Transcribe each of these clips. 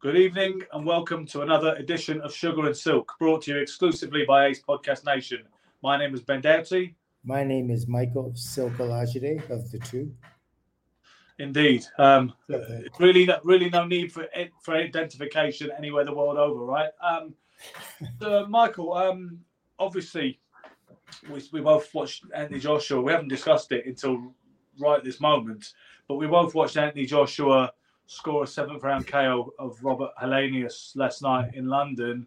Good evening and welcome to another edition of Sugar and Silk, brought to you exclusively by Ace Podcast Nation. My name is Ben Doughty. My name is Michael Silk Olajide of the two. Indeed, um, really, really no need for for identification anywhere the world over, right? Um, so Michael, um, obviously, we, we both watched Anthony Joshua. We haven't discussed it until right this moment, but we both watched Anthony Joshua score a seventh round KO of Robert Helenius last night in London.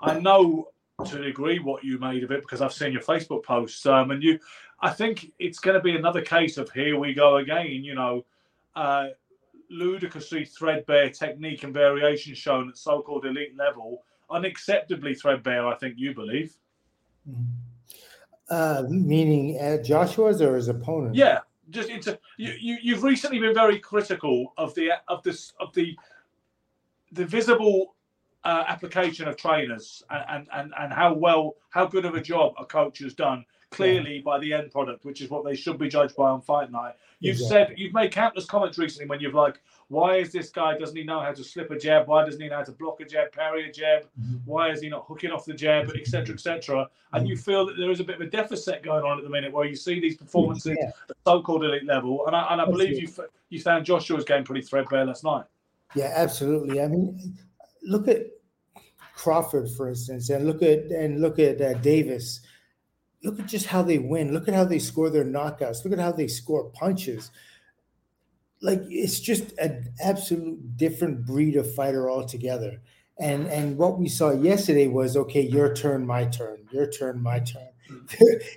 I know to a degree what you made of it because I've seen your Facebook posts. Um, and you, I think it's going to be another case of here we go again. You know, uh, ludicrously threadbare technique and variation shown at so-called elite level, unacceptably threadbare. I think you believe. Mm-hmm. Uh, meaning uh, Joshua's or his opponent? Yeah, just into you, you. You've recently been very critical of the of this of the the visible uh, application of trainers and, and and how well how good of a job a coach has done clearly yeah. by the end product, which is what they should be judged by on fight night. You've exactly. said you've made countless comments recently when you've like, why is this guy doesn't he know how to slip a jab? Why doesn't he know how to block a jab, parry a jab? Mm-hmm. Why is he not hooking off the jab, etc., etc.? And you feel that there is a bit of a deficit going on at the minute where you see these performances yeah. at so-called elite level, and I, and I believe you you found Joshua's game pretty threadbare last night. Yeah, absolutely. I mean, look at Crawford, for instance, and look at and look at uh, Davis look at just how they win. Look at how they score their knockouts. Look at how they score punches. Like it's just an absolute different breed of fighter altogether. And and what we saw yesterday was okay, your turn, my turn, your turn, my turn.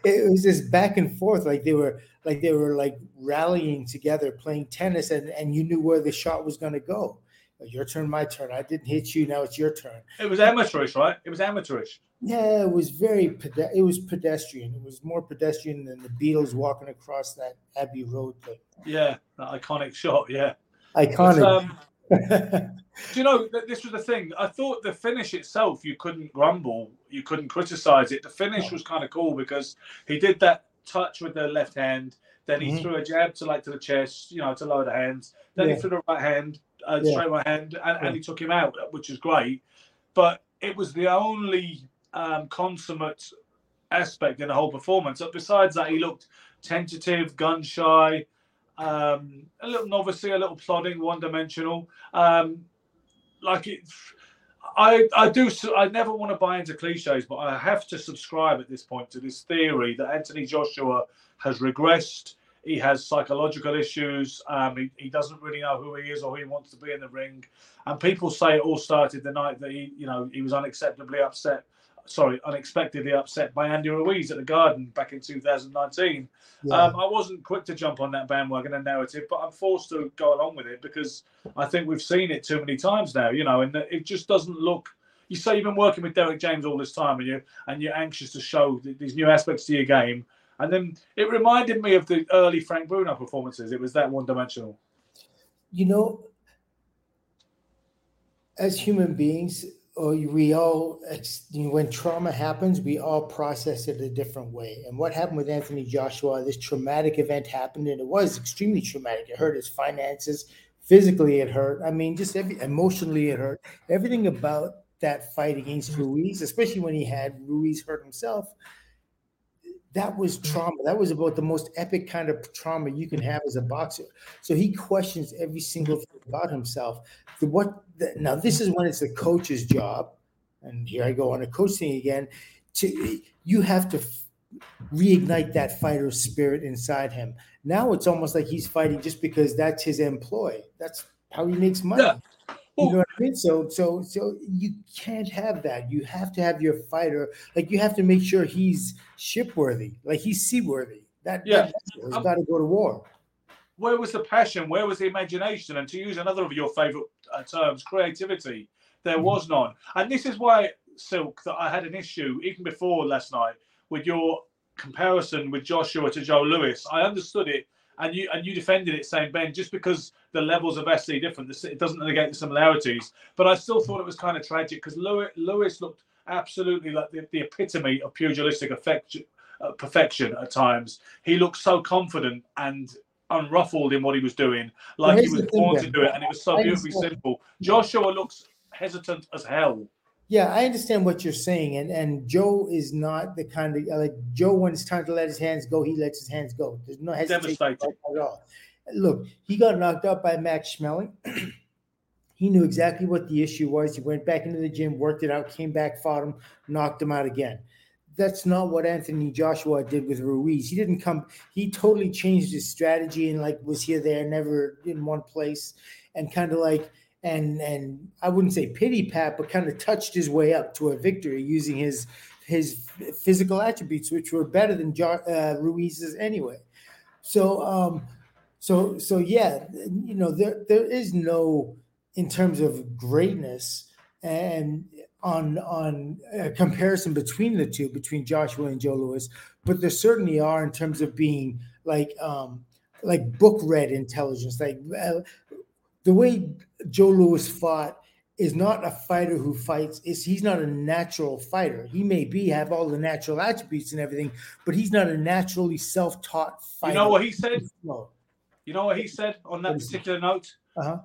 it was this back and forth, like they were like they were like rallying together, playing tennis, and and you knew where the shot was going to go. Your turn, my turn. I didn't hit you. Now it's your turn. It was amateurish, right? It was amateurish. Yeah, it was very. It was pedestrian. It was more pedestrian than the Beatles walking across that Abbey Road thing. Yeah, that iconic shot. Yeah, iconic. But, um, do you know this was the thing? I thought the finish itself, you couldn't grumble, you couldn't criticize it. The finish was kind of cool because he did that touch with the left hand, then he mm-hmm. threw a jab to like to the chest, you know, to lower the hands. Then yeah. he threw the right hand, uh, yeah. straight right hand, and, yeah. and he took him out, which is great. But it was the only um, consummate aspect in the whole performance. But besides that, he looked tentative, gun shy, um, a little novice, a little plodding, one dimensional. Um, like it, I, I do. I never want to buy into cliches, but I have to subscribe at this point to this theory that Anthony Joshua has regressed. He has psychological issues. Um, he, he doesn't really know who he is or who he wants to be in the ring. And people say it all started the night that he, you know, he was unacceptably upset sorry, unexpectedly upset by Andy Ruiz at the Garden back in 2019. Yeah. Um, I wasn't quick to jump on that bandwagon and narrative, but I'm forced to go along with it because I think we've seen it too many times now, you know, and it just doesn't look. You say you've been working with Derrick James all this time, and you and you're anxious to show these new aspects to your game, and then it reminded me of the early Frank Bruno performances. It was that one dimensional. You know, as human beings, or we all when trauma happens we all process it a different way. And what happened with anthony joshua this traumatic event happened and it was extremely traumatic. It hurt his finances. Physically it hurt. I mean just every, emotionally it hurt. Everything about that fight against ruiz especially when he had ruiz hurt himself that was mm. trauma. That was about the most epic kind of trauma you can have as a boxer. So he questions every single thing about himself. The, what the, now? This is when it's the coach's job, and here I go on a coach thing again. To you have to reignite that fighter spirit inside him. Now it's almost like he's fighting just because that's his employ. That's how he makes money. Yeah. You know what I mean? So, so, so you can't have that. You have to have your fighter. Like you have to make sure he's shipworthy, like he's seaworthy. That Yeah. that has got to go to war. Where was the passion? Where was the imagination? And to use another of your favourite uh, terms, creativity, there Mhm. was none. And this is why, Silk, that I had an issue even before last night with your comparison with Joshua to Joe Louis. I understood it, and you and you defended it, saying Ben, just because the levels of SC different, it doesn't negate the similarities. But I still thought it was kind of tragic because Louis, Louis looked absolutely like the, the epitome of pugilistic affection, uh, perfection at times. He looked so confident and unruffled in what he was doing, like he was born to do it, and it was so beautifully simple. Joshua looks hesitant as hell. Yeah, I understand what you're saying, and and Joe is not the kind of like Joe. When it's time to let his hands go, he lets his hands go. There's no hesitation at all. Look, he got knocked out by Max Schmeling. he knew exactly what the issue was. He went back into the gym, worked it out, came back, fought him, knocked him out again. That's not what Anthony Joshua did with Ruiz. He didn't come. He totally changed his strategy and like was here, there, never in one place, and kind of like and and I wouldn't say pity pat, but kind of touched his way up to a victory using his his physical attributes, which were better than jo- uh, Ruiz's anyway. So um, so so yeah, you know there there is no in terms of greatness and on on a comparison between the two between Joshua and Joe Louis, but there certainly are in terms of being like um like book read intelligence, like uh, the way Joe Louis fought is not a fighter who fights is he's not a natural fighter. He may be have all the natural attributes and everything, but he's not a naturally self-taught fighter. You know what he said? No. You know what he said on that What is he? particular note? Uh-huh.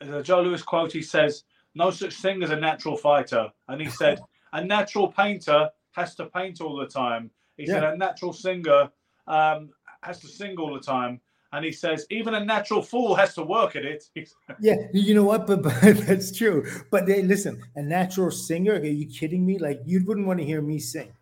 The Joe Louis quote. He says, "No such thing as a natural fighter," and he said, "A natural painter has to paint all the time." He said, "A natural singer um, has to sing all the time." And he says, "Even a natural fool has to work at it." Yeah, you know what? But, but that's true. But they listen, a natural singer, are you kidding me? Like you wouldn't want to hear me sing.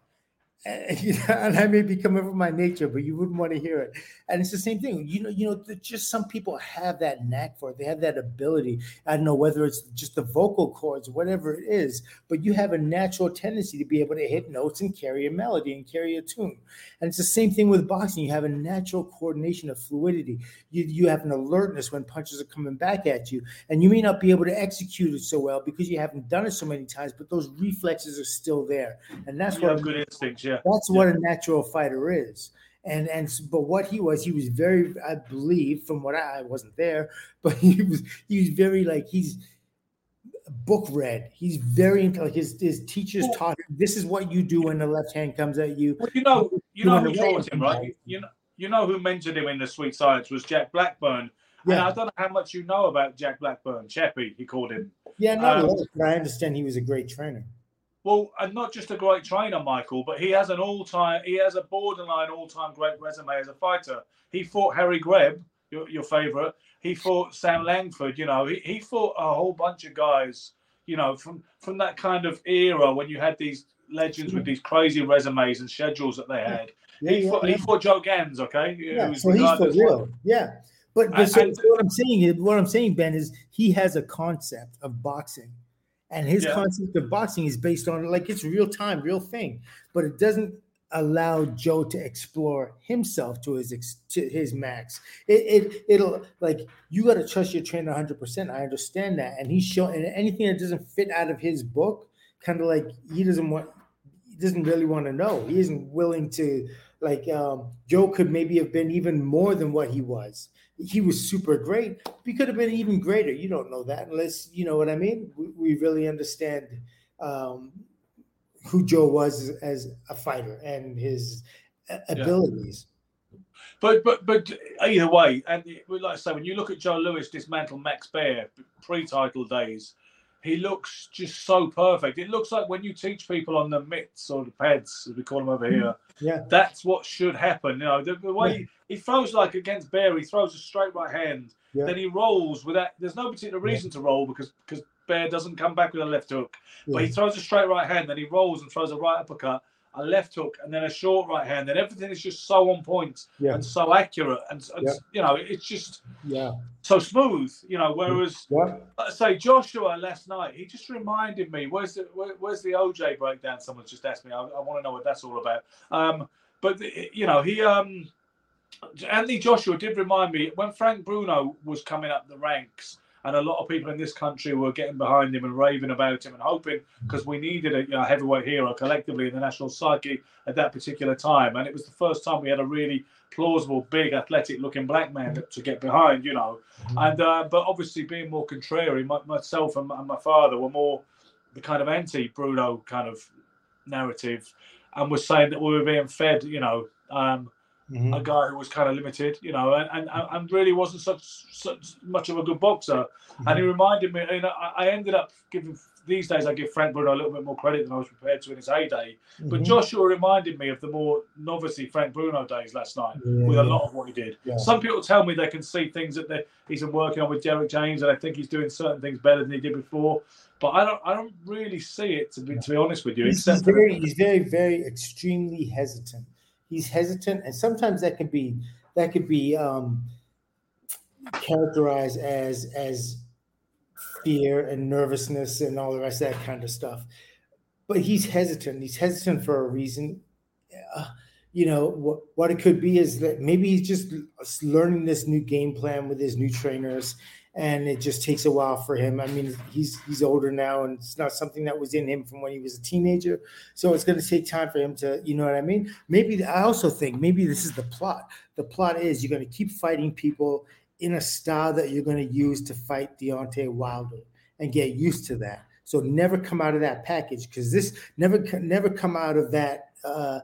And, you know, and I may be coming from my nature, but you wouldn't want to hear it. And it's the same thing. You know, you know, just some people have that knack for it. They have that ability. I don't know whether it's just the vocal cords, whatever it is, but you have a natural tendency to be able to hit notes and carry a melody and carry a tune. And it's the same thing with boxing. You have a natural coordination of fluidity. You, you have an alertness when punches are coming back at you. And you may not be able to execute it so well because you haven't done it so many times, but those reflexes are still there. And that's you what have good instincts, yeah. That's what a natural fighter is. And and but what he was, he was very, I believe, from what I, I wasn't there, but he was he was very like he's book read. He's very into like his his teachers Well- taught him this is what you do when the left hand comes at you. Well, you know, you You know who taught him, right? You know, you know who mentored him in the sweet science was Jack Blackburn. And Yeah, I don't know how much you know about Jack Blackburn, Chappie, he called him. yeah, not um, but I understand he was a great trainer. Well, and not just a great trainer, Michael, but he has an all-time, he has a borderline all-time great resume as a fighter. He fought Harry Greb, your, your favorite. He fought Sam Langford. You know, he, he fought a whole bunch of guys. You know, from from that kind of era when you had these legends with these crazy resumes and schedules that they had. Yeah, he, yeah, fought, he fought Joe Gans, okay? Yeah, so he's for real. Yeah, but, but And- so, and- what I'm saying is, what I'm saying, Ben, is he has a concept of boxing, and his Yeah. concept of boxing is based on like it's real time, real thing, but it doesn't allow Joe to explore himself to his ex, to his max. It, it it'll like you got to trust your trainer 100. percent I understand that, and he's showing anything that doesn't fit out of his book, kind of like he doesn't want, he doesn't really want to know. He isn't willing to like um, Joe could maybe have been even more than what he was. He was super great. He could have been even greater. You don't know that unless you know what I mean. We, we really understand um, who Joe was as, as a fighter and his a- abilities. But but but either way, and we like I say, when you look at Joe Louis dismantle Max Baer pre-title days, he looks just so perfect. It looks like when you teach people on the mitts or the pads, as we call them over here, mm, Yeah, that's what should happen. You know, the, the way he, he throws like against Baer, he throws a straight right hand, Yeah. then he rolls without. There's no particular reason to roll because because Baer doesn't come back with a left hook, but he throws a straight right hand, then he rolls and throws a right uppercut, a left hook, and then a short right hand. And everything is just so on point yeah, and so accurate, and, and Yeah. you know, it's just yeah, so smooth. You know, whereas yeah. I say Joshua last night, he just reminded me. Where's the where, where's the OJ breakdown? Someone's just asked me. I, I want to know what that's all about. Um, but the- you know, he um Anthony Joshua did remind me when Frank Bruno was coming up the ranks, and a lot of people in this country were getting behind him and raving about him and hoping because we needed a you know, heavyweight hero collectively in the national psyche at that particular time. And it was the first time we had a really plausible, big, athletic-looking black man to get behind, you know. Mm-hmm. And uh, but obviously being more contrary, my, myself and, and my father were more the kind of anti-Bruno kind of narrative, and was saying that we were being fed, you know. Um, Mm-hmm. a guy who was kind of limited, you know, and, and, and really wasn't such such much of a good boxer. Mm-hmm. And he reminded me, you know, I, ended up giving these days I give Frank Bruno a little bit more credit than I was prepared to in his heyday. Mm-hmm. But Joshua reminded me of the more novice Frank Bruno days last night yeah, with a lot of what he did. Yeah. Some people tell me they can see things that he's been working on with Derrick James, and I think he's doing certain things better than he did before. But I don't, I don't really see it to be, to be honest with you. He's very, he's very, very extremely hesitant he's hesitant, and sometimes that could be that could be um, characterized as as fear and nervousness and all the rest of that kind of stuff. But he's hesitant. He's hesitant for a reason. Uh, you know what, what it could be is that maybe he's just learning this new game plan with his new trainers and it just takes a while for him. I mean, he's he's older now, and it's not something that was in him from when he was a teenager. So it's going to take time for him to, you know what I mean? Maybe I also think maybe this is the plot. The plot is you're going to keep fighting people in a style that you're going to use to fight Deontay Wilder and get used to that. So never come out of that package because this never never come out of that uh,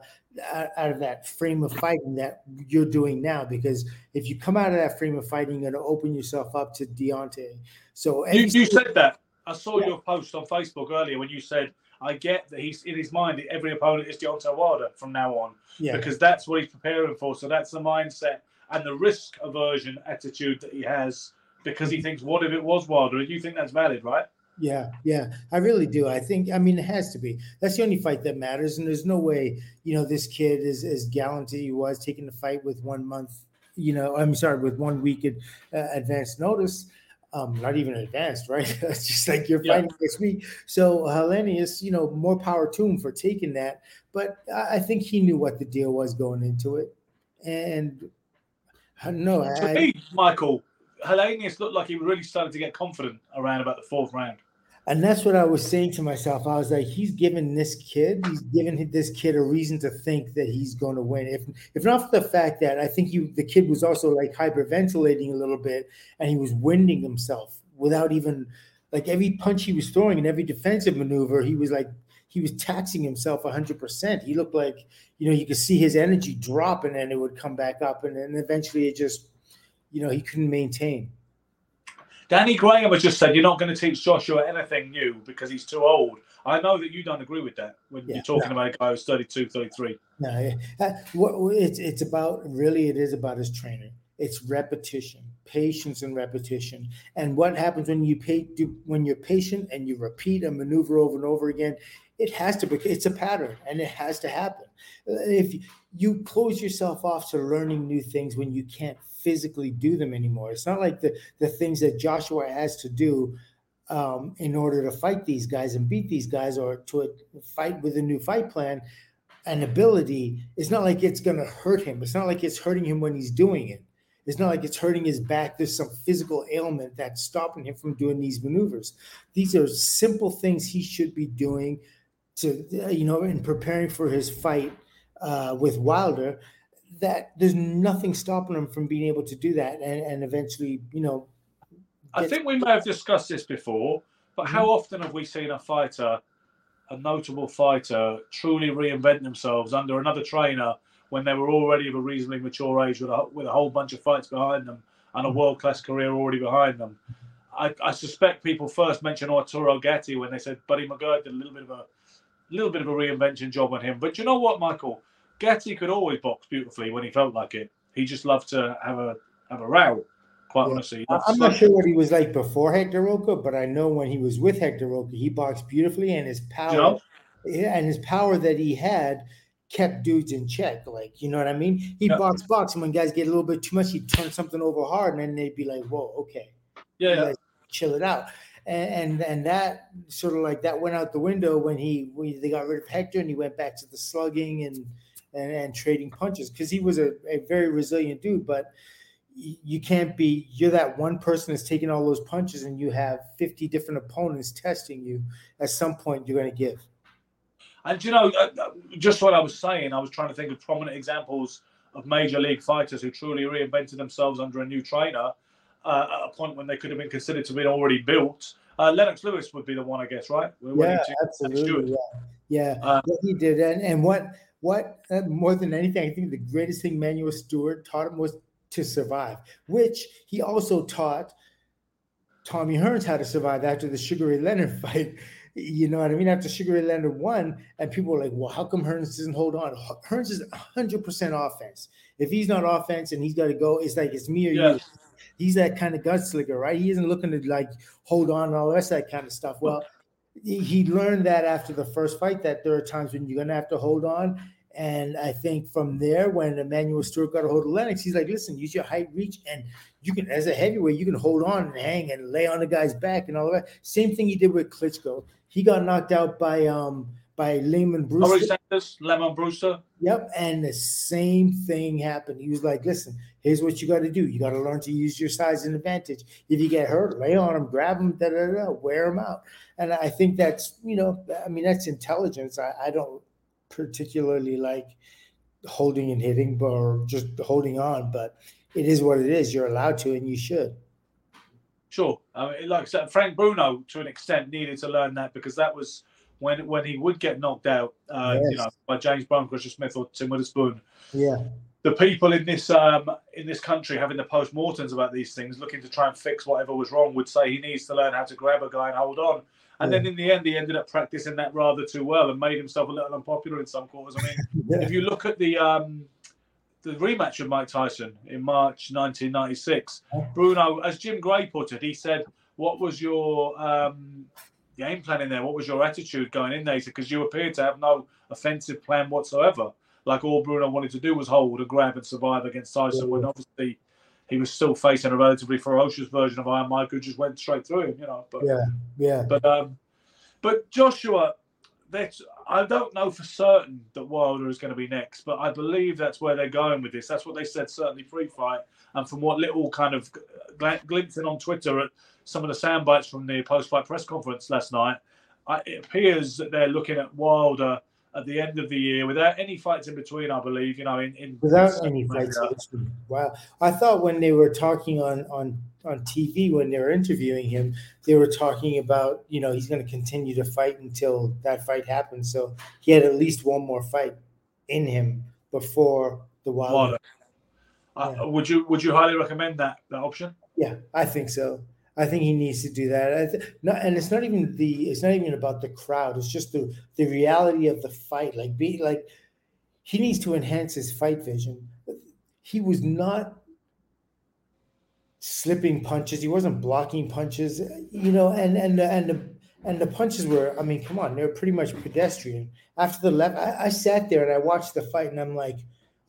out of that frame of fighting that you're doing now. Because if you come out of that frame of fighting, you're going to open yourself up to Deontay. So you, you said that. I saw yeah. your post on Facebook earlier when you said, "I get that he's in his mind that every opponent is Deontay Wilder from now on, yeah. because that's what he's preparing for. So that's the mindset and the risk aversion attitude that he has because he thinks, what if it was Wilder? You think that's valid, right? Yeah, yeah, I really do. I think, I mean, it has to be. That's the only fight that matters. And there's no way, you know, this kid is as gallant as he was taking the fight with one month, you know, I'm sorry, with one week in, uh, advance notice. Um, not even advanced, right? it's just like you're fighting yeah. this week. So Helenius, you know, more power to him for taking that. But I think he knew what the deal was going into it. And I don't know. To I, me, Michael, Helenius looked like he really started to get confident around about the fourth round. And that's what I was saying to myself. I was like, he's giving this kid, he's giving this kid a reason to think that he's going to win. If if not for the fact that I think the kid was also like hyperventilating a little bit and he was winding himself without even like every punch he was throwing and every defensive maneuver, he was like he was taxing himself 100%. He looked like, you know, you could see his energy drop and then it would come back up. And then eventually it just, you know, he couldn't maintain. Danny Graham has just said you're not going to teach Joshua anything new because he's too old. I know that you don't agree with that when yeah, you're talking no. about a guy who's 32, 33. No, uh, it's, it's about really, it is about his training. It's repetition, patience, and repetition. And what happens when you pay, do, when you're patient and you repeat a maneuver over and over again? It has to be. It's a pattern, and it has to happen. If you close yourself off to learning new things when you can't physically do them anymore. It's not like the the things that Joshua has to do um, in order to fight these guys and beat these guys, or to fight with a new fight plan and ability. It's not like it's going to hurt him. It's not like it's hurting him when he's doing it. It's not like it's hurting his back. There's some physical ailment that's stopping him from doing these maneuvers. These are simple things he should be doing to, you know, in preparing for his fight uh, with Wilder that there's nothing stopping him from being able to do that and, and eventually, you know. I think we may have discussed this before, but mm-hmm. how often have we seen a fighter, a notable fighter, truly reinvent themselves under another trainer when they were already of a reasonably mature age with a, with a whole bunch of fights behind them and a mm-hmm. world class career already behind them? I, I, suspect people first mentioned Arturo Gatti when they said Buddy McGirt did a little bit of a little bit of a reinvention job on him. But you know what, Michael? Gatti could always box beautifully when he felt like it. He just loved to have a have a row. Quite yeah. honestly, I'm not sure what he was like before Hector Roca, but I know when he was with Hector Roca, he boxed beautifully, and his power, yeah, and his power that he had kept dudes in check. Like, you know what I mean? He yeah. box box, and when guys get a little bit too much, he'd turn something over hard, and then they'd be like, "Whoa, okay, yeah, yeah. chill it out." And, and, and that sort of like that went out the window when he when they got rid of Hector, and he went back to the slugging and and, and trading punches because he was a, a very resilient dude. But you can't be you're that one person that's taking all those punches and you have 50 different opponents testing you at some point you're going to give and you know uh, uh, just what i was saying i was trying to think of prominent examples of major league fighters who truly reinvented themselves under a new trainer uh, at a point when they could have been considered to be already built uh, lennox lewis would be the one i guess right yeah absolutely yeah, yeah. Uh, what he did and, and what what uh, more than anything i think the greatest thing manuel Steward taught him was to survive, which he also taught Tommy Hearns how to survive after the Sugar Ray Leonard fight. You know what I mean? After Sugar Ray Leonard won, and people were like, well, how come Hearns doesn't hold on? Hearns is 100% offense. If he's not offense and he's got to go, it's like it's me or yeah. you. He's that kind of gunslinger, right? He isn't looking to like hold on and all the rest of that kind of stuff. Well, he learned that after the first fight that there are times when you're going to have to hold on and I think from there, when Emanuel Steward got a hold of Lennox, he's like, listen, use your height, reach, and you can, as a heavyweight, you can hold on and hang and lay on the guy's back and all that. Same thing he did with Klitschko. He got knocked out by um by Lamon Brewster. Lamon Brewster. Yep, and the same thing happened. He was like, listen, here's what you got to do. You got to learn to use your size and advantage. If you get hurt, lay on him, grab him, da da da, wear him out. And I think that's, you know, I mean, that's intelligence. I, I don't particularly like holding and hitting or just holding on, but it is what it is. You're allowed to, and you should. Sure. I mean, like I said, Frank Bruno, to an extent, needed to learn that because that was when when he would get knocked out, uh, yes. you know, by James Brown, Crusher Smith, or Tim Witherspoon. Yeah. The people in this um, in this country having the post-mortems about these things, looking to try and fix whatever was wrong, would say he needs to learn how to grab a guy and hold on. And yeah. then in the end, he ended up practicing that rather too well and made himself a little unpopular in some quarters. I mean, yeah. if you look at the um, the rematch of Mike Tyson in March 1996, Bruno, as Jim Gray put it, he said, "What was your um, game plan in there? What was your attitude going in there?" Because you appeared to have no offensive plan whatsoever. Like all Bruno wanted to do was hold and grab and survive against Tyson, yeah. when obviously he was still facing a relatively ferocious version of Iron Mike who just went straight through him, you know. But yeah, yeah. But um, but Joshua, that's I don't know for certain that Wilder is going to be next, but I believe that's where they're going with this. That's what they said certainly pre-fight, and from what little kind of glimpsing on Twitter at some of the sound bites from the post-fight press conference last night, I, it appears that they're looking at Wilder at the end of the year without any fights in between. I believe you know in, in without any fights. Wow, I thought when they were talking on on on TV when they were interviewing him, they were talking about you know he's going to continue to fight until that fight happens. So he had at least one more fight in him before the wild. Uh, yeah. would you would you highly recommend that that option? Yeah, I think so. I think he needs to do that. Th- not, and it's not even the it's not even about the crowd. It's just the the reality of the fight. Like be like he needs to enhance his fight vision. He was not slipping punches. He wasn't blocking punches. You know, and and and the and the punches were. I mean, come on, they were pretty much pedestrian. After the left, I, I sat there and I watched the fight, and I'm like.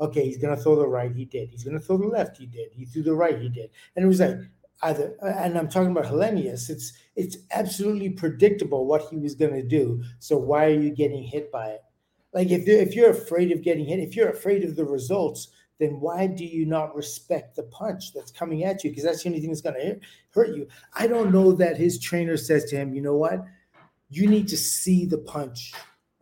Okay, he's gonna throw the right. He did. He's gonna throw the left. He did. He threw the right. He did. And it was like, either and i'm talking about Helenius it's it's absolutely predictable what he was to do so why are you getting hit by it like if, if you're afraid of getting hit if you're afraid of the results then why do you not respect the punch that's coming at you because that's the only thing that's going to hurt you i don't know that his trainer says to him you know what you need to see the punch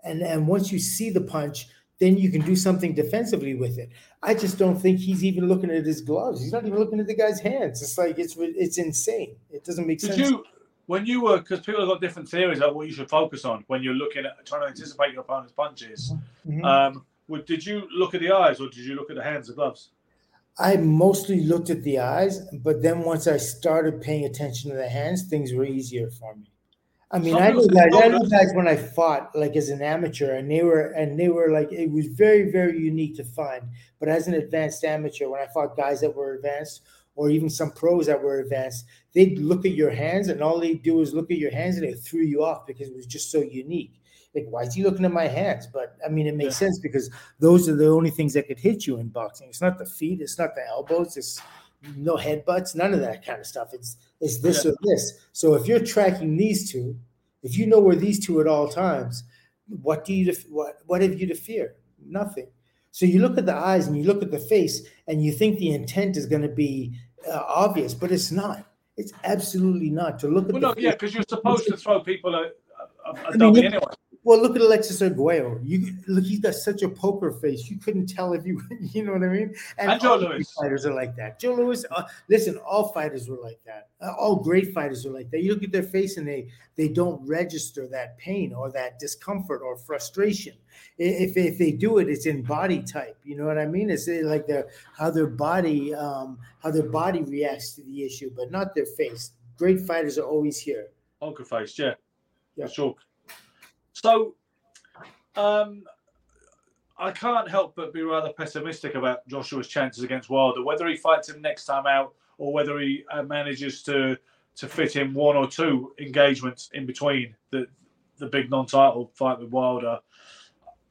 and and once you see the punch then you can do something defensively with it. I just don't think he's even looking at his gloves. He's not even looking at the guy's hands. It's like it's it's insane. It doesn't make Did sense. You, when you were, because people have got different theories about what you should focus on when you're looking at trying to anticipate your opponent's punches. Mm-hmm. Um, did you look at the eyes or did you look at the hands, the gloves? I mostly looked at the eyes, but then once I started paying attention to the hands, things were easier for me. I mean, I know guys. I when I fought like as an amateur, and they were and they were like it was very very unique to find. But as an advanced amateur, when I fought guys that were advanced, or even some pros that were advanced, they'd look at your hands, and all they do is look at your hands, and it threw you off because it was just so unique. Like, why is he looking at my hands? But I mean, it makes yeah. sense because those are the only things that could hit you in boxing. It's not the feet, it's not the elbows, it's no headbutts, none of that kind of stuff. It's it's this yeah. or this. So if you're tracking these two, if you know where these two at all times, what do you what what have you to fear? Nothing. So you look at the eyes and you look at the face, and you think the intent is going to be uh, obvious, but it's not. It's absolutely not. To look at well, the no, face, yeah, because you're supposed to throw people a, a, a I mean, dummy look- anyway. Well, look at Alexis Arguello. You look, he's got such a poker face. You couldn't tell if you, you know what I mean. And Joe all great Louis. fighters are like that. Joe Louis. Uh, listen, all fighters were like that. Uh, all great fighters are like that. You look at their face and they they don't register that pain or that discomfort or frustration. If if they do it, it's in body type. You know what I mean? It's like their how their body um, how their body reacts to the issue, but not their face. Great fighters are always here. Poker face, yeah, Yeah. for sure. So, um, I can't help but be rather pessimistic about Joshua's chances against Wilder. Whether he fights him next time out, or whether he uh, manages to to fit in one or two engagements in between the the big non-title fight with Wilder.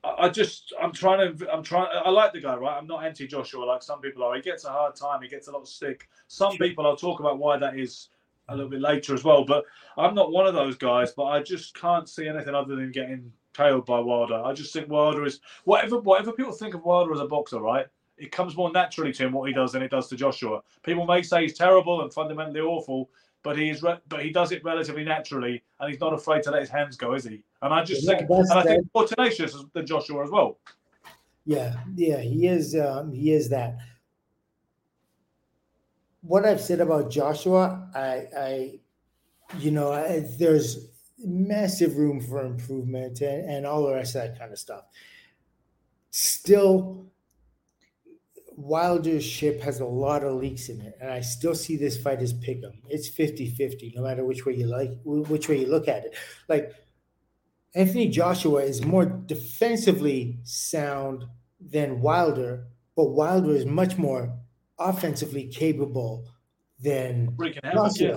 I I just, I'm trying to, I'm trying. I like the guy, right? I'm not anti Joshua like some people are. He gets a hard time. He gets a lot of stick. Some people, I'll talk about why that is a little bit later as well. But I'm not one of those guys. But I just can't see anything other than getting tailed by Wilder. I just think Wilder is whatever, whatever people think of Wilder as a boxer, right? It comes more naturally to him what he does than it does to Joshua. People may say he's terrible and fundamentally awful, but he is, re- but he does it relatively naturally, and he's not afraid to let his hands go, is he? And I just Yeah, think, and I think more tenacious than Joshua as well. Yeah, yeah, he is. Um, he is that. What I've said about Joshua, I, I, you know, I, there's massive room for improvement and, and all the rest of that kind of stuff. Still, Wilder's ship has a lot of leaks in it, and I still see this fight as pick 'em. It's 50-50, no matter which way you like, which way you look at it. Like Anthony Joshua is more defensively sound than Wilder, but Wilder is much more offensively capable than yeah.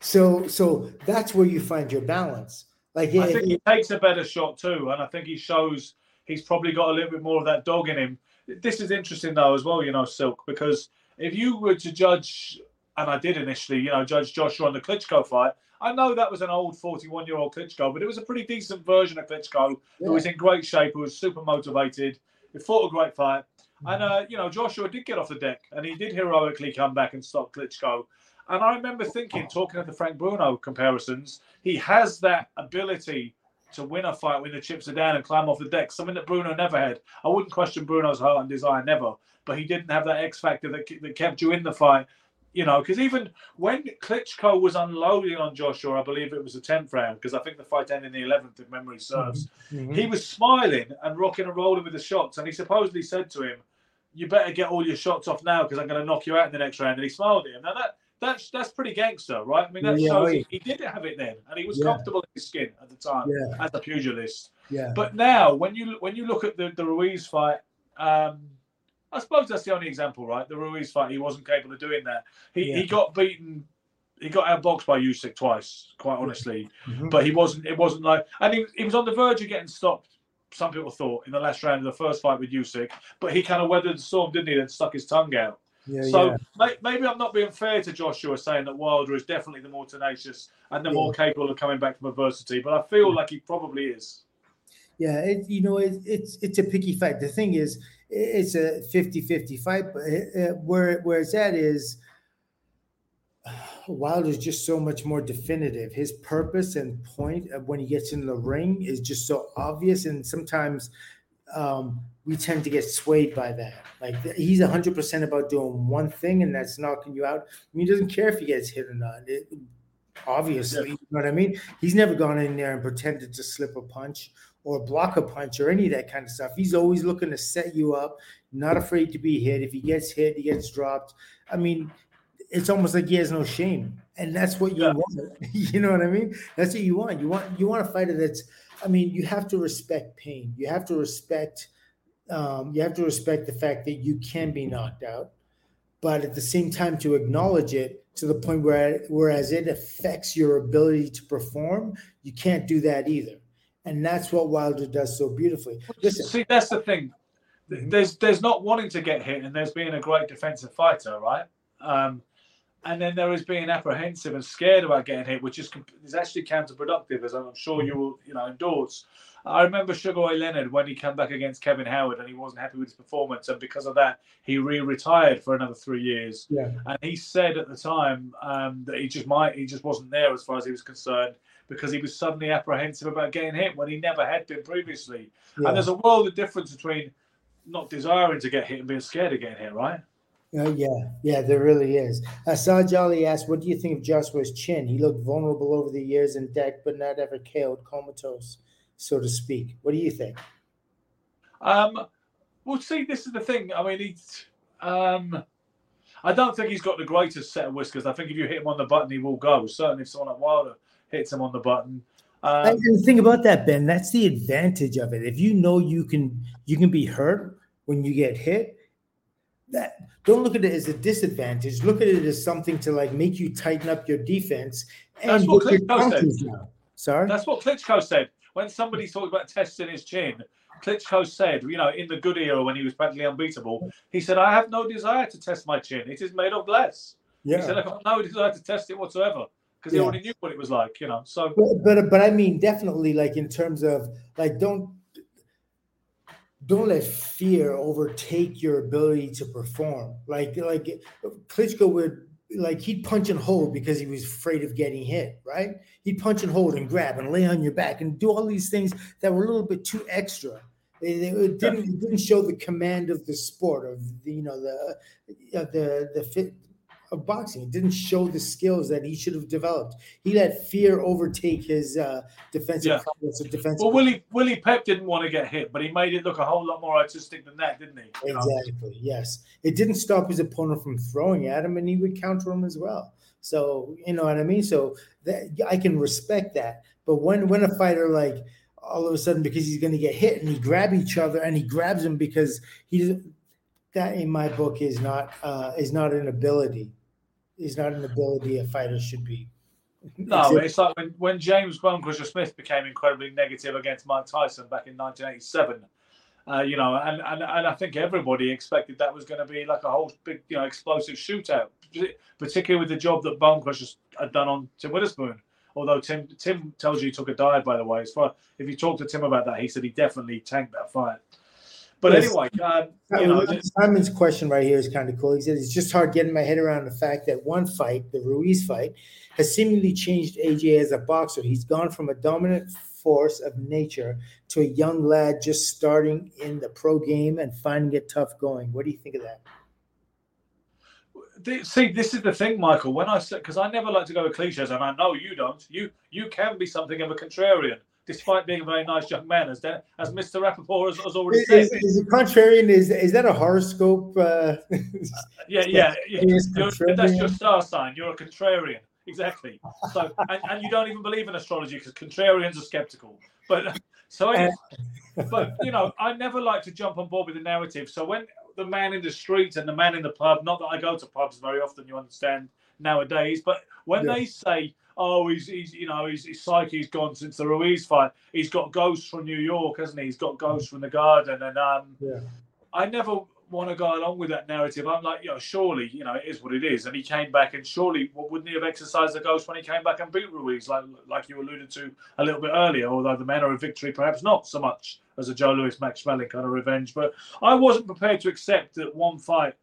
So, so that's where you find your balance. Like, I if- think he takes a better shot too, and I think he shows he's probably got a little bit more of that dog in him. This is interesting though as well, you know, Silk, because if you were to judge, and I did initially, you know, judge Joshua on the Klitschko fight, I know that was an old 41 year old Klitschko, but it was a pretty decent version of Klitschko who was in great shape, who was super motivated. He fought a great fight. And, uh, you know, Joshua did get off the deck and he did heroically come back and stop Klitschko. And I remember thinking, talking of the Frank Bruno comparisons, he has that ability to win a fight when the chips are down and climb off the deck, something that Bruno never had. I wouldn't question Bruno's heart and desire, never, but he didn't have that X factor that, that kept you in the fight. You know, because even when Klitschko was unloading on Joshua, I believe it was the 10th round, because I think the fight ended in the 11th, if memory serves. Mhm. He was smiling and rocking and rolling with the shots, and he supposedly said to him, "You better get all your shots off now, because I'm going to knock you out in the next round." And he smiled at him. Now that that's that's pretty gangster, right? I mean, that Yeah, shows he, he did have it then, and he was Yeah. comfortable in his skin at the time yeah, as a pugilist. yeah, But now, when you when you look at the, the Ruiz fight, um, I suppose that's the only example, right? The Ruiz fight, he wasn't capable of doing that. He he got beaten, he got outboxed by Usyk twice, quite honestly. Mhm. But he wasn't. It wasn't like, and he, he was on the verge of getting stopped. Some people thought in the last round of the first fight with Usyk, but he kind of weathered the storm, didn't he? And stuck his tongue out. yeah, So yeah. may- maybe I'm not being fair to Joshua saying that Wilder is definitely the more tenacious and the Yeah. more capable of coming back from adversity, but I feel like he probably is. Yeah, it, you know, it, it's it's a picky fight. The thing is, it's a 50-50 fight, but uh, where where it's at is Wilder's just so much more definitive. His purpose and point when he gets in the ring is just so obvious, and sometimes um, we tend to get swayed by that. Like he's hundred percent about doing one thing, and that's knocking you out. I mean, he doesn't care if he gets hit or not. It, obviously, you know what I mean. He's never gone in there and pretended to slip a punch or block a punch or any of that kind of stuff. He's always looking to set you up, not afraid to be hit. If he gets hit, he gets dropped. I mean, it's almost like he has no shame. And that's what you Yeah. want. you know what I mean? That's what you want. You want you want a fighter that's I mean, you have to respect pain. You have to respect um, you have to respect the fact that you can be knocked out, but at the same time to acknowledge it to the point where whereas it affects your ability to perform, you can't do that either. And that's what Wilder does so beautifully. Listen, See, that's the thing. There's there's not wanting to get hit, and there's being a great defensive fighter, right? Um, and then there is being apprehensive and scared about getting hit, which is is actually counterproductive, as I'm sure you will, you know, endorse. I remember Sugar Ray Leonard when he came back against Kevin Howard and he wasn't happy with his performance, and because of that, he re-retired for another three years. Yeah. And he said at the time um, that he just might, he just wasn't there as far as he was concerned because he was suddenly apprehensive about getting hit when he never had been previously. Yeah. And there's a world of difference between not desiring to get hit and being scared of getting hit, right? Uh, yeah, yeah, there really is. Uh, Jolly asked, "What do you think of Joshua's chin? He looked vulnerable over the years in deck, but not ever killed, comatose, so to speak. What do you think?" Um, well, see, this is the thing. I mean, he's. Um, I don't think he's got the greatest set of whiskers. I think if you hit him on the button, he will go. Certainly, if someone like Wilder hits him on the button. Um, and the thing about that, Ben, that's the advantage of it. If you know you can, you can be hurt when you get hit that don't look at it as a disadvantage. Look at it as something to like make you tighten up your defense. And That's what Klitschko said. Now. Sorry, that's what Klitschko said when somebody talked about testing his chin. Klitschko said, you know, in the good era when he was practically unbeatable, he said, "I have no desire to test my chin. It is made of glass." Yeah. He said, "I have no desire to test it whatsoever." Because yeah. he already knew what it was like, you know. So, but, but but I mean, definitely, like in terms of like, don't don't let fear overtake your ability to perform. Like like Klitschko would like he'd punch and hold because he was afraid of getting hit, right? He'd punch and hold and grab and lay on your back and do all these things that were a little bit too extra. They, didn't didn't show the command of the sport of the, you know the uh, the the fit of boxing. It didn't show the skills that he should have developed. He let fear overtake his uh, defensive yeah. of defensive. Well, Willie Willie Pep didn't want to get hit, but he made it look a whole lot more artistic than that, didn't he? Exactly. Know? Yes, it didn't stop his opponent from throwing at him, and he would counter him as well. So you know what I mean. So that I can respect that. But when when a fighter like all of a sudden because he's going to get hit and he grab each other and he grabs him because he that in my book is not uh, is not an ability is not an ability a fighter should be. No, it's like when, when James Bonecrusher Smith became incredibly negative against Mike Tyson back in 1987. Uh, you know, and, and and I think everybody expected that was going to be like a whole big, you know, explosive shootout, particularly with the job that Bonecrusher had done on Tim Witherspoon. Although Tim Tim tells you he took a dive, by the way. As far if you talk to Tim about that, he said he definitely tanked that fight. But yes. anyway, um, you know, Simon's question right here is kind of cool. He said it's just hard getting my head around the fact that one fight, the Ruiz fight, has seemingly changed AJ as a boxer. He's gone from a dominant force of nature to a young lad just starting in the pro game and finding it tough going. What do you think of that? see this is the thing michael when i said because i never like to go with cliches and i know you don't you you can be something of a contrarian despite being a very nice young man, as, as Mr. Rappaport has, has already said. Is, is, contrarian? Is is that a horoscope? Uh, yeah, yeah. that's your star sign. You're a contrarian. Exactly. So, and, and you don't even believe in astrology because contrarians are skeptical. But so, anyway, but you know, I never like to jump on board with the narrative. So when the man in the street and the man in the pub, not that I go to pubs very often, you understand nowadays, but when yeah. they say oh, he's, he's you know, his, his psyche's gone since the Ruiz fight. He's got ghosts from New York, hasn't he? He's got ghosts from the garden. And um, yeah. I never want to go along with that narrative. I'm like, you know, surely, you know, it is what it is. And he came back, and surely, wouldn't he have exercised the ghost when he came back and beat Ruiz, like like you alluded to a little bit earlier? Although the manner of victory, perhaps not so much as a Joe Louis Max Schmeling kind of revenge. But I wasn't prepared to accept that one fight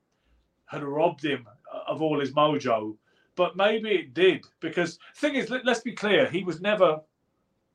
had robbed him of all his mojo but maybe it did because thing is, let, us be clear, he was never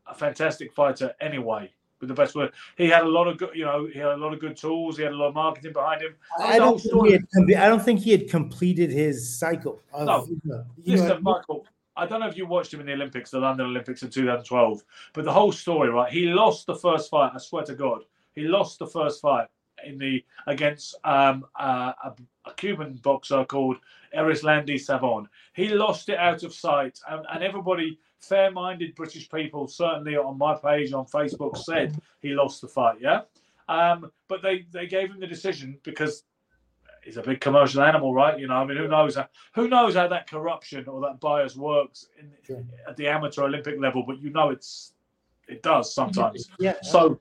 a fantastic fighter anyway. With the best word, he had a lot of good, you know, he had a lot of good tools. He had a lot of marketing behind him. I don't, think he had, I don't think he had completed his cycle. Of, no, you know, listen, Michael. I don't know if you watched him in the Olympics, the London Olympics in 2012, but the whole story, right? He lost the first fight. I swear to God, he lost the first fight in the against um, uh, a, a, Cuban boxer called Erislandy Savon. He lost it out of sight, and, and everybody, fair-minded British people, certainly on my page on Facebook, said he lost the fight. Yeah, um, but they they gave him the decision because he's a big commercial animal, right? You know, I mean, who knows how, who knows how that corruption or that bias works in, sure. at the amateur Olympic level, but you know it's it does sometimes. Yeah. So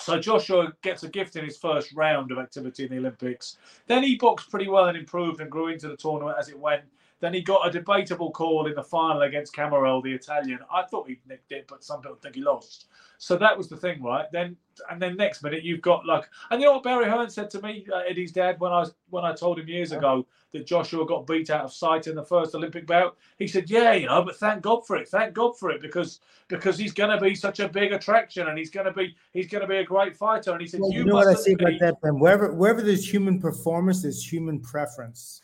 so Joshua gets a gift in his first round of activity in the Olympics. Then he boxed pretty well and improved and grew into the tournament as it went. Then he got a debatable call in the final against Cammarelle, the Italian. I thought he nicked it, but some people think he lost. So that was the thing, right? Then and then next minute you've got like, and you know what Barry Hearn said to me, uh, Eddie's dad, when I was when I told him years ago that Joshua got beat out of sight in the first Olympic bout. He said, "Yeah, you know, but thank God for it. Thank God for it because because he's going to be such a big attraction and he's going to be he's going to be a great fighter." And he said, Well, "You, you know what I say be- about that, Ben? Wherever wherever there's human performance, there's human preference.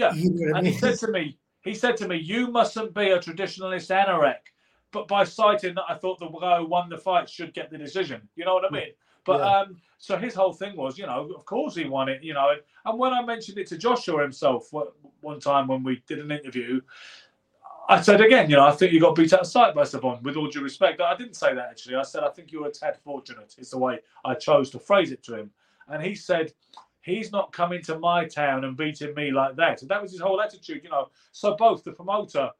Yeah, You know what I and he said to me, he said to me, "You mustn't be a traditionalist anorak." But by citing that, I thought the guy who won the fight should get the decision. You know what I mean? But Yeah. um, so his whole thing was, you know, of course he won it. You know, and, and when I mentioned it to Joshua himself one time when we did an interview, I said again, you know, I think you got beat out of sight by Savon. With all due respect, I didn't say that actually. I said I think you were a tad fortunate. Is the way I chose to phrase it to him, and he said he's not coming to my town and beating me like that. And that was his whole attitude, you know. So both the promoter,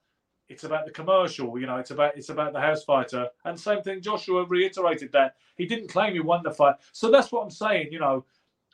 it's about the commercial, you know, it's about it's about the house fighter. And same thing, Joshua reiterated that. He didn't claim he won the fight. So that's what I'm saying, you know,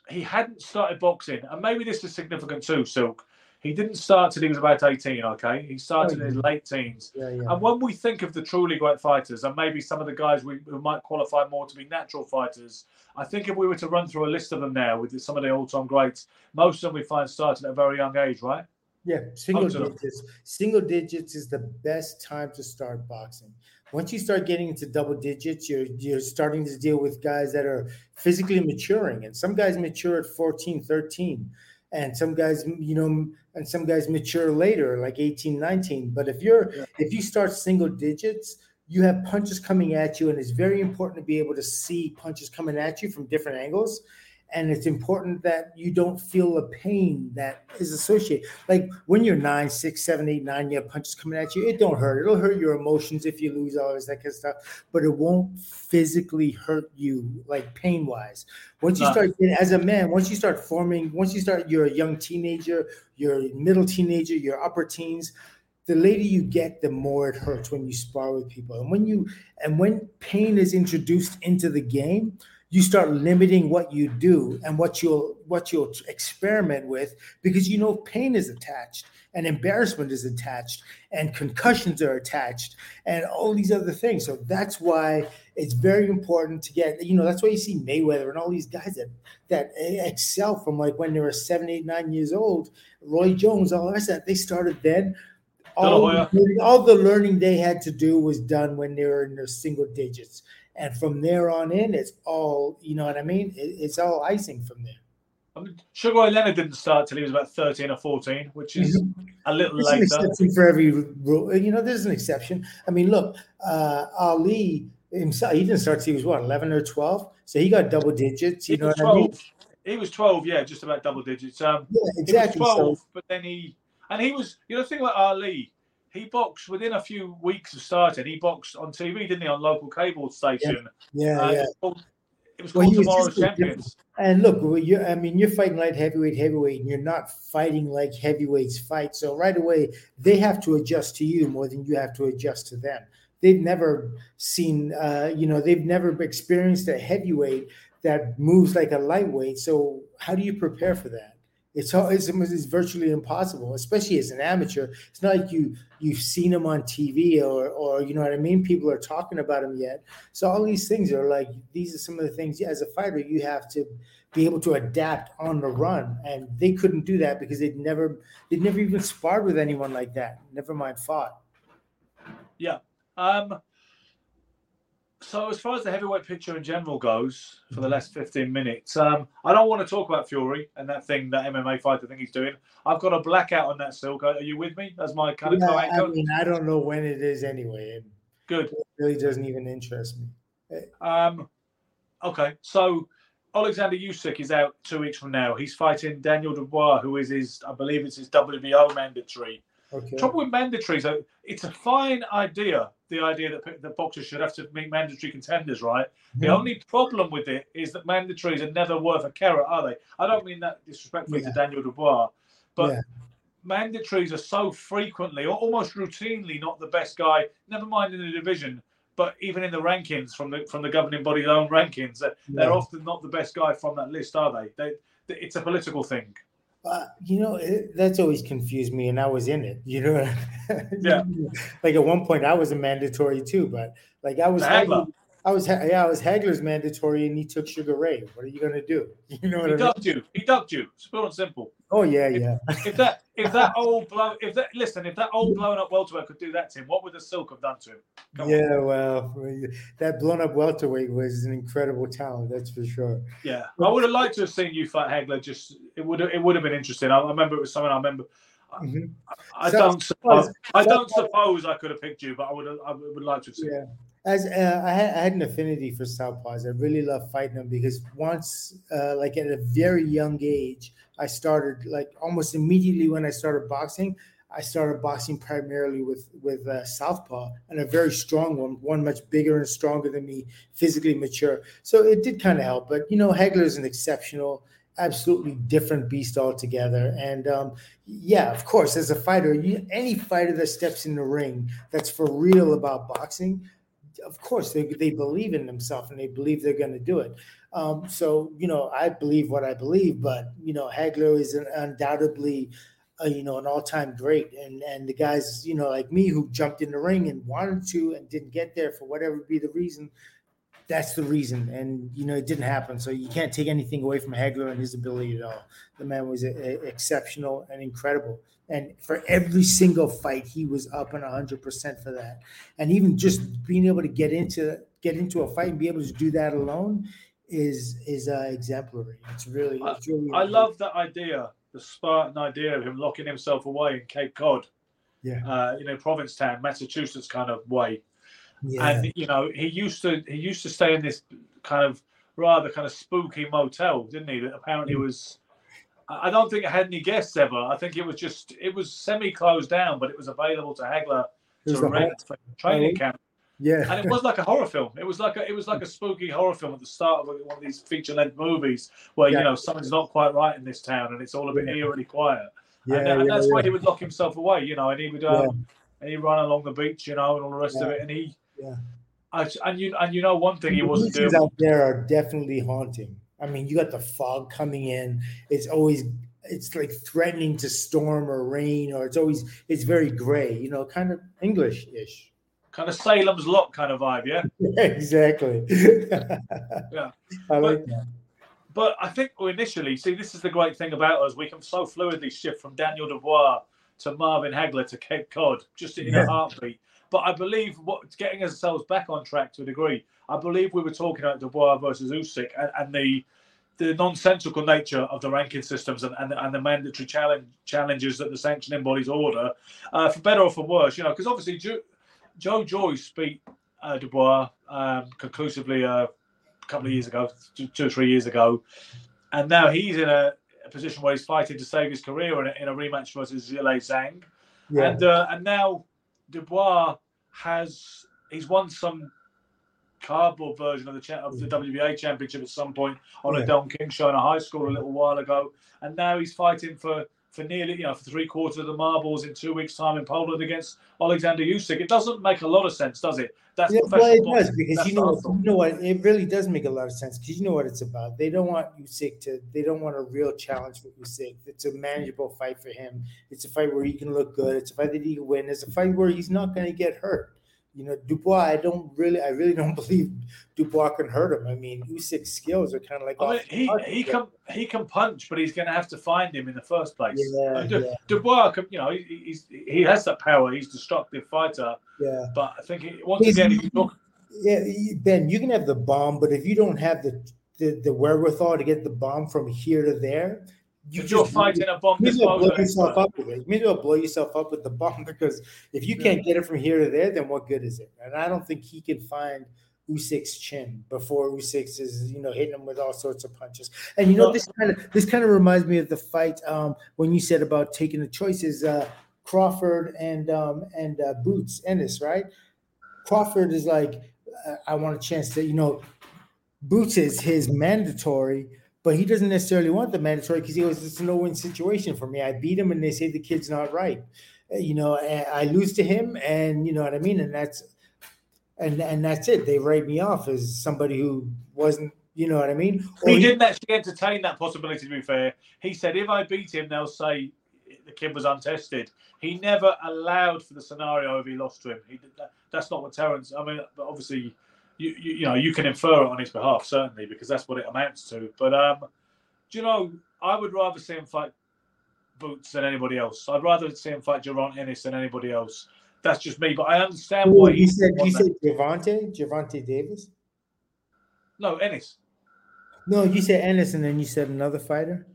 he hadn't started boxing. And maybe this is significant too, Silk. He didn't start till he was about 18, okay? He started in his mm. late teens. Yeah, yeah. And when we think of the truly great fighters, and maybe some of the guys we, who might qualify more to be natural fighters, I think if we were to run through a list of them now with some of the all-time greats, most of them we find started at a very young age, right? Yeah, single digits. Single digits is the best time to start boxing. Once you start getting into double digits, you're you're starting to deal with guys that are physically maturing. And some guys mature at 14, 13. And some guys, you know, and some guys mature later, like 18, 19. But if you're Yeah. if you start single digits, you have punches coming at you, and it's very important to be able to see punches coming at you from different angles. And it's important that you don't feel the pain that is associated. Like when you're nine, six, seven, eight, nine, you have punches coming at you. It don't hurt. It'll hurt your emotions if you lose all this that kind of stuff, but it won't physically hurt you like pain wise. Once you start as a man, once you start forming, once you start, you're a young teenager, you're a middle teenager, you're upper teens. The later you get, the more it hurts when you spar with people. And when you and when pain is introduced into the game, you start limiting what you do and what you'll what you'll experiment with because you know pain is attached and embarrassment is attached and concussions are attached and all these other things so that's why it's very important to get you know that's why you see mayweather and all these guys that that excel from like when they were seven eight nine years old roy jones all that they started then all, Hoya. all the learning they had to do was done when they were in their single digits and from there on in, it's all you know what I mean. It, it's all icing from there. I mean, Sugar Ray Leonard didn't start till he was about 13 or 14, which is a little There's an later. exception for every rule. You know, there's an exception. I mean, look, uh, Ali himself, he didn't start till he was what, 11 or 12, so he got double digits. You He know what I mean? He was 12, yeah, just about double digits. Um, Yeah, exactly. He was 12, So but then he and he was you know the thing about Ali, he boxed within a few weeks of starting. He boxed on TV, didn't he, on local cable station? yeah, Uh, yeah. It was called, it was Well, called Tomorrow's just a different- Champions. And look, you I mean, you're fighting light heavyweight, heavyweight, and you're not fighting like heavyweights fight. So right away, they have to adjust to you more than you have to adjust to them. They've never seen, uh, you know, they've never experienced a heavyweight that moves like a lightweight. So how do you prepare for that? It's, it's it's virtually impossible, especially as an amateur. It's not like you you've seen him on TV or or you know what I mean. People are talking about him yet. So all these things are like these are some of the things as a fighter you have to be able to adapt on the run, and they couldn't do that because they'd never they'd never even sparred with anyone like that. Never mind fought. Yeah. Um, so as far as the heavyweight picture in general goes, for Mm-hmm. the last 15 minutes, um, I don't want to talk about Fury and that thing, that MMA fighter thing he's doing. I've got a blackout on that, Silk. Are you with me as my kind of Yeah? I mean, I don't know when it is anyway. It Good. really doesn't even interest me. Um, okay, so Alexander Usyk is out two weeks from now. He's fighting Daniel Dubois, who is his, I believe it's his WBO mandatory. Okay. Trouble with mandatories, though, it's a fine idea. The idea that that boxers should have to meet mandatory contenders, right? The Mhm. only problem with it is that mandatories are never worth a carrot, are they? I don't mean that disrespectfully Yeah. to Daniel Dubois, but Yeah. mandatories are so frequently, or almost routinely, not the best guy. Never mind in the division, but even in the rankings from the from the governing body's own rankings, they're, they're Yeah. often not the best guy from that list, are they? they? It's a political thing. Uh, you know, it, that's always confused me, and I was in it. You know, Yeah. like at one point I was a mandatory too, but like I was Hagler. I was yeah, I was Hagler's mandatory, and he took Sugar Ray. What are you gonna do? You know what He I mean? ducked you. He ducked you. It's pure and simple. Oh yeah, yeah. If that if that old blow if that listen if that old blown up welterweight could do that to him, what would the Silk have done to him? Come on. Yeah, well, that blown up welterweight was an incredible talent, that's for sure. Yeah, I would have liked to have seen you fight Hagler. Just it would have, it would have been interesting. I, I remember it was something I remember. Mhm. I So- don't suppose I don't suppose I could have picked you, but I would I would like to have seen. Yeah. As uh, I, had, I had an affinity for southpaws, I really love fighting them because once, uh, like at a very young age, I started like almost immediately when I started boxing. I started boxing primarily with with uh, southpaw and a very strong one, one much bigger and stronger than me, physically mature. So it did kind of help. But you know, Hagler is an exceptional, absolutely different beast altogether. And um, yeah, of course, as a fighter, you, any fighter that steps in the ring that's for real about boxing of course they, they believe in themselves and they believe they're going to do it. Um, so you know i believe what i believe but you know hagler is an undoubtedly uh, you know an all-time great. And and the guys you know like me who jumped in the ring and wanted to and didn't get there for whatever be the reason that's the reason. And you know it didn't happen. So you can't take anything away from hagler and his ability at all. The man was a, a- exceptional and incredible. And for every single fight he was up and 100% for that. And even just being able to get into get into a fight and be able to do that alone is is uh, exemplary. It's really it's really I love that idea, the Spartan idea of him locking himself away in Cape Cod, yeah. Uh, you know, Provincetown, Massachusetts kind of way. Yeah And you know, he used to he used to stay in this kind of rather kind of spooky motel, didn't he? That apparently Mm. was. I don't think it had any guests ever. I think it was just it was semi closed down, but it was available to Hagler to rent for training Oh. camp. yeah and it was like a horror film. It was like a it was like a spooky horror film at the start of one of these feature length movies where Yeah. you know something's not quite right in this town and it's all a bit Yeah. eerily quiet. yeah, and, and yeah, that's why he would lock himself away, you know, and he would um, and he'd run along the beach, you know, and all the rest of it. And he, Yeah. I, and you and you know one thing he wasn't doing. out there are definitely haunting. I mean, you got the fog coming in. It's always it's like threatening to storm or rain, or it's always it's very gray. You know, kind of English-ish. Kind of Salem's Lot kind of vibe, yeah. exactly. Yeah. I like that. But I think initially, see, this is the great thing about us. We can so fluidly shift from Daniel Dubois to Marvin Hagler to Cape Cod just in Yeah. a heartbeat. But I believe what getting ourselves back on track to a degree. I believe we were talking about Dubois versus Usyk and, and the the nonsensical nature of the ranking systems and, and, and the mandatory challenge challenges that the sanctioning bodies order, uh, for better or for worse. You know, because obviously Joe, Joe Joyce beat uh, Dubois um, conclusively uh, a couple of years ago, two, two or three years ago, and now he's in a, a position where he's fighting to save his career in a, in a rematch versus Zhilei Zhang, Yeah. and uh, and now Dubois has he's won some cardboard version of the cha- of the mm. WBA championship at some point on Yeah. a Don King show in a high school a little while ago, and now he's fighting for. For nearly, you know, for three quarters of the marbles in two weeks' time in Poland against Alexander Usyk, it doesn't make a lot of sense, does it? That's Yeah, well, it does because That's you know, you know what? It really does make a lot of sense because you know what it's about. They don't want Usyk to. They don't want a real challenge for Usyk. It's a manageable fight for him. It's a fight where he can look good. It's a fight that he can win. It's a fight where he's not going to get hurt. You know, Dubois. I don't really. I really don't believe Dubois can hurt him. I mean, Usyk's skills are kind of like. I mean, he, he can he can punch, but he's going to have to find him in the first place. Yeah, Uh, Du- yeah. Dubois, can, you know, he, he's he has that power. He's a destructive fighter, Yeah. but I think he, once He's- again, you look, Yeah, Ben, you can have the bomb, but if you don't have the the, the wherewithal to get the bomb from here to there, you you're just- fighting a bomb You may blow yourself up with it. You may well blow yourself up with the bomb because if you can't get it from here to there, then what good is it? And I don't think he can find Usyk's chin before Usyk is, you know, hitting him with all sorts of punches. And you know, this kind of this kind of reminds me of the fight um, when you said about taking the choices, uh, Crawford and um, and uh, Boots Ennis, right? Crawford is like, uh, I want a chance to, you know, Boots is his mandatory, but he doesn't necessarily want the mandatory because he goes, it's a no-win situation for me. I beat him, and they say the kid's not right. Uh, You know, I lose to him, and you know what I mean. And that's and and that's it. They write me off as somebody who wasn't, You know what I mean? Or he, he didn't actually entertain that possibility. To be fair, he said if I beat him, they'll say the kid was untested. He never allowed for the scenario if he lost to him. He that, that's not what Terence. I mean, obviously, you, you, you know you can infer it on his behalf certainly because that's what it amounts to. But um, do you know? I would rather see him fight Boots than anybody else. I'd rather see him fight Jaron Ennis than anybody else. That's just me, but I understand why he said. You said Gervonta, Gervonta Davis. No, Ennis. No, you said Ennis, and then you said another fighter.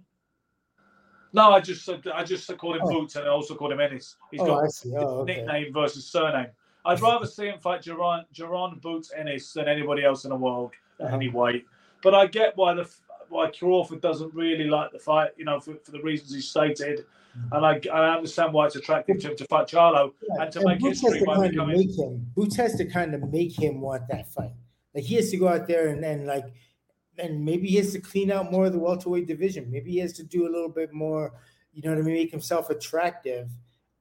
No, I just said I just called him oh. Boots, and I also called him Ennis. He's oh, got oh, okay. nickname versus surname. I'd rather see him fight Jaron, Jaron Boots Ennis than anybody else in the world at uh-huh. any weight. But I get why the why Crawford doesn't really like the fight, you know, for, for the reasons he stated. Mm-hmm. And I, I understand why it's attractive to him to fight Charlo yeah. and to and make Boots history by becoming. Make him, Boots has to kind of make him want that fight. Like he has to go out there and, and like, and maybe he has to clean out more of the welterweight division. Maybe he has to do a little bit more, you know what I mean, make himself attractive.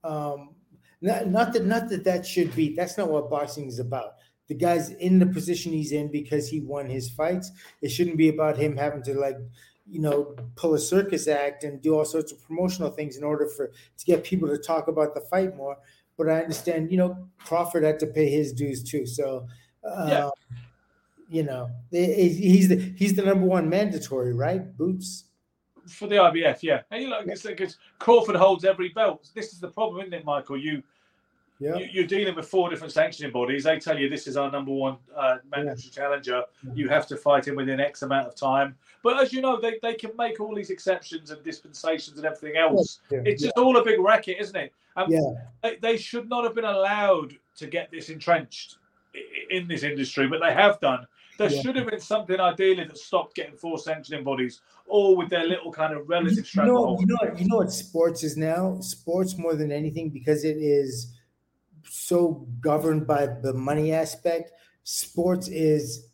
Um, not, not that not that that should be. That's not what boxing is about. The guy's in the position he's in because he won his fights. It shouldn't be about him having to like, you know, pull a circus act and do all sorts of promotional things in order for to get people to talk about the fight more. But I understand, you know, Crawford had to pay his dues too. So, uh, yeah. you know, he's the he's the number one mandatory, right? Boots for the IBF, yeah. And you know, because Crawford holds every belt. This is the problem, isn't it, Michael? You, yeah. you are dealing with four different sanctioning bodies. They tell you this is our number one uh, mandatory yeah. challenger. Yeah. You have to fight him within X amount of time. But as you know, they, they can make all these exceptions and dispensations and everything else. It's just all a big racket, isn't it? And yeah. They, they should not have been allowed to get this entrenched in this industry, but they have done. There yeah. should have been something ideally that stopped getting four sanctioning bodies, all with their little kind of relative you know, you know, you know what sports is now? Sports more than anything because it is so governed by the money aspect. Sports is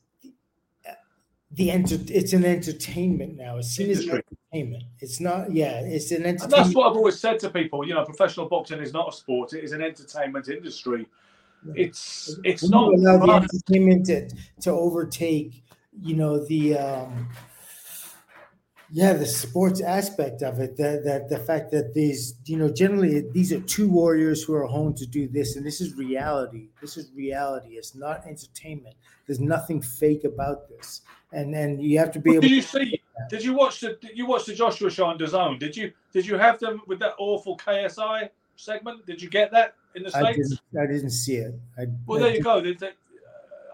the enter. It's an entertainment now. It's seen Industry. as entertainment. It's not. Yeah, it's an entertainment. And that's what I've always said to people. You know, professional boxing is not a sport. It is an entertainment industry. It's it's we not allow the entertainment to, to overtake, you know, the um, yeah, the sports aspect of it. That that the fact that these, you know, generally these are two warriors who are home to do this, and this is reality. This is reality. It's not entertainment. There's nothing fake about this, and and you have to be able. Did you see? Did you watch the? Did you watch the Joshua on DAZN? Did you? Did you have them with that awful KSI segment? Did you get that? In the states? I didn't, I didn't see it. I, well, there you go.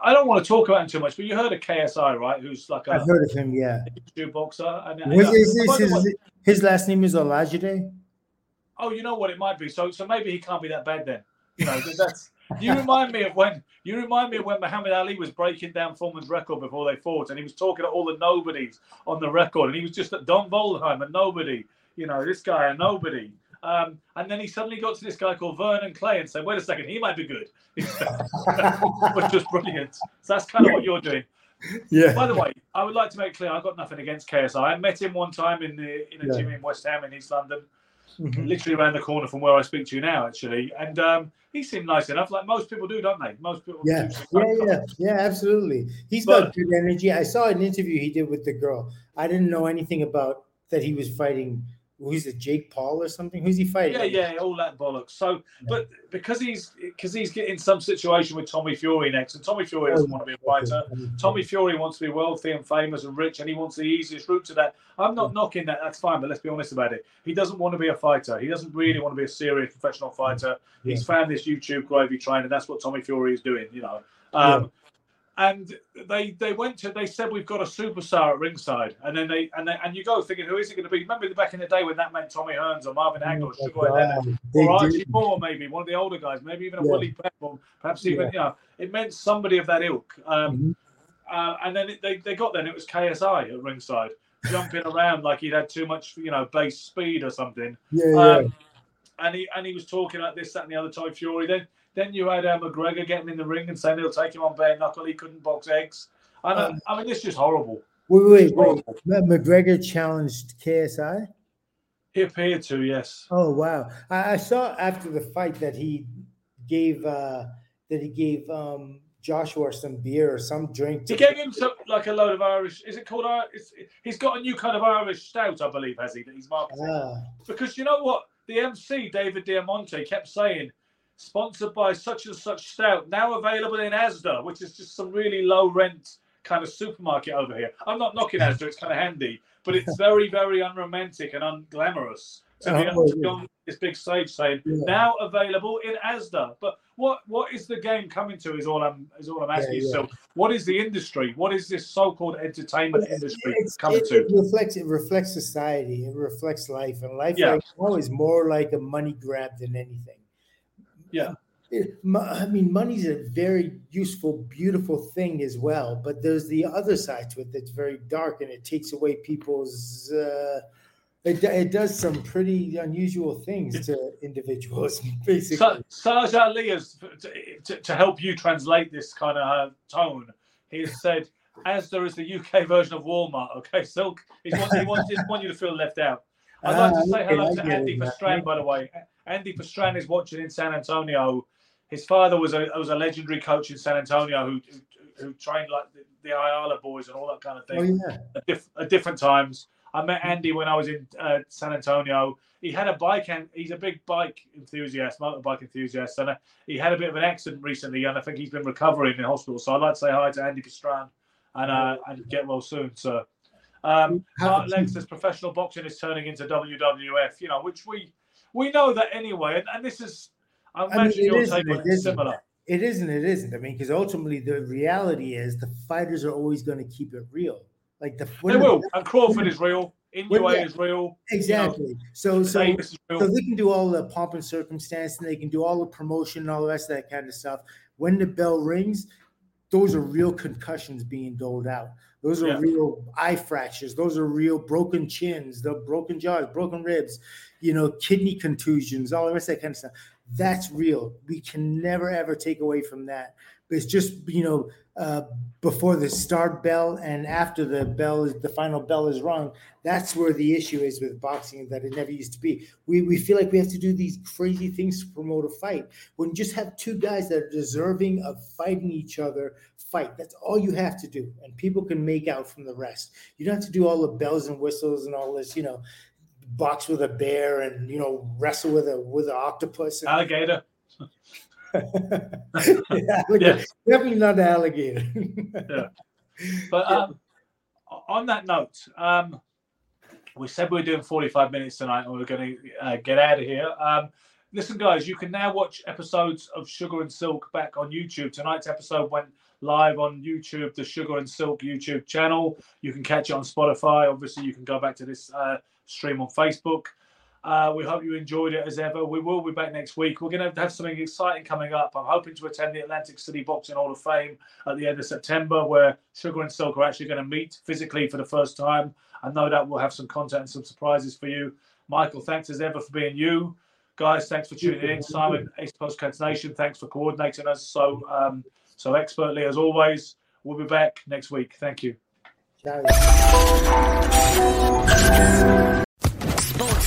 I don't want to talk about him too much, but you heard of KSI, right? Who's like a I've heard of him, yeah. YouTube boxer. And, and, his, his, his, last name is Olajide? Oh, you know what? It might be. So, so maybe he can't be that bad then. You know, that's. You remind me of when you remind me of when Muhammad Ali was breaking down Foreman's record before they fought, and he was talking to all the nobodies on the record, and he was just at Don Waldhelm, a nobody. You know, this guy a nobody. Um, and then he suddenly got to this guy called Vernon Clay and said, wait a second, he might be good. Which was brilliant. So that's kind of what you're doing. Yeah. By the way, I would like to make clear I've got nothing against KSI. I met him one time in the in a yeah. gym in West Ham in East London, mm-hmm. literally around the corner from where I speak to you now, actually. And um, he seemed nice enough, like most people do, don't they? Most people. Yeah, yeah, yeah, yeah, absolutely. He's but, got good energy. I saw an interview he did with the girl. I didn't know anything about that he was fighting who's it, Jake Paul or something? Who's he fighting? Yeah, yeah, all that bollocks. So, but because he's because he's getting some situation with Tommy Fury next, and Tommy Fury doesn't oh, want to be a fighter. Tommy Fury wants to be wealthy and famous and rich, and he wants the easiest route to that. I'm not knocking that. That's fine, but let's be honest about it. He doesn't want to be a fighter. He doesn't really want to be a serious professional fighter. He's found this YouTube gravy train, and that's what Tommy Fury is doing. You know. Um, and they they went to they said we've got a superstar at ringside, and then they and they, and you go thinking who is it going to be? Remember back in the day when that meant Tommy Hearns or Marvin Hagler or Sugar or Archie Moore, maybe one of the older guys, maybe even a yeah. Willie Pep, perhaps even yeah. you know it meant somebody of that ilk. Um, mm-hmm. uh, and then it, they they got there, and it was KSI at ringside, jumping around like he'd had too much you know base speed or something. Yeah, yeah. Um, and he and he was talking like this, that, and the other. Type Fury then then you had uh, McGregor getting in the ring and saying he'll take him on bare knuckle. He couldn't box eggs. I, um, I mean, it's just horrible. Wait, wait, wait. McGregor challenged KSI. He appeared to, yes. Oh wow! I, I saw after the fight that he gave uh, that he gave um, Joshua some beer or some drink. He gave him some like a load of Irish. Is it called Irish? He's got a new kind of Irish stout, I believe, has he? That he's marketing. Ah. Because you know what, the MC David Diamante kept saying, sponsored by such and such stout, now available in Asda, which is just some really low rent kind of supermarket over here. I'm not knocking Asda; it's kind of handy, but it's very, very unromantic and unglamorous to, be, oh, to be on this big stage saying yeah. now available in Asda. But what what is the game coming to? Is all I'm is all I'm asking yeah, yeah. what is the industry? What is this so-called entertainment industry it's, coming it, to? It reflects it reflects society. It reflects life, and life yeah. right now is more like a money grab than anything. Yeah. I mean, money's a very useful, beautiful thing as well, but there's the other side to it that's very dark, and it takes away people's uh, it, it does some pretty unusual things to individuals, basically. Sarge Ali has, to, to, help you translate this kind of uh, tone, he has said, as there is the UK version of Walmart, okay, Silk, he wants, he wants, didn't want you to feel left out. I'd like to ah, say hello to Andy for Pastrana, by the way. Andy Pastrana is watching in San Antonio. His father was a was a legendary coach in San Antonio who who, who trained like the, the Ayala boys and all that kind of thing oh, yeah. at, diff, at different times. I met Andy when I was in uh, San Antonio. He had a bike, and he's a big bike enthusiast, motorbike enthusiast, and uh, he had a bit of an accident recently, and I think he's been recovering in hospital. So I'd like to say hi to Andy Pastrana and uh, and get well soon, sir. Um, Mark Legs says professional boxing is turning into WWF, you know, which we we know that anyway, and, and this is. I imagine I mean, your take on it similar. It isn't. It isn't. I mean, because ultimately the reality is the fighters are always going to keep it real. Like the they will, and Crawford is real. Inoue yeah, is real. Exactly. You know, so so so they can do all the pomp and circumstance, and they can do all the promotion and all the rest of that kind of stuff. When the bell rings, those are real concussions being doled out. Those are yeah. real eye fractures. Those are real broken chins, the broken jaws, broken ribs, you know, kidney contusions, all the rest of that kind of stuff. That's real. We can never ever take away from that. It's just you know uh, before the start bell and after the bell the final bell is rung. That's where the issue is with boxing that it never used to be. We we feel like we have to do these crazy things to promote a fight. When you just have two guys that are deserving of fighting each other, fight. That's all you have to do, and people can make out from the rest. You don't have to do all the bells and whistles and all this. You know, box with a bear and you know wrestle with a with an octopus. And, alligator. yeah, definitely not the alligator. yeah. But um, on that note, um, we said we are doing 45 minutes tonight and we are going to uh, get out of here. Um, listen, guys, you can now watch episodes of Sugar and Silk back on YouTube. Tonight's episode went live on YouTube, the Sugar and Silk YouTube channel. You can catch it on Spotify. Obviously, you can go back to this uh, stream on Facebook. Uh, we hope you enjoyed it as ever. We will be back next week. We're going to have something exciting coming up. I'm hoping to attend the Atlantic City Boxing Hall of Fame at the end of September, where Sugar and Silk are actually going to meet physically for the first time. I know that we'll have some content and some surprises for you. Michael, thanks as ever for being you. Guys, thanks for tuning in. Simon, Ace Podcast Nation, thanks for coordinating us so um, so expertly as always. We'll be back next week. Thank you. Sports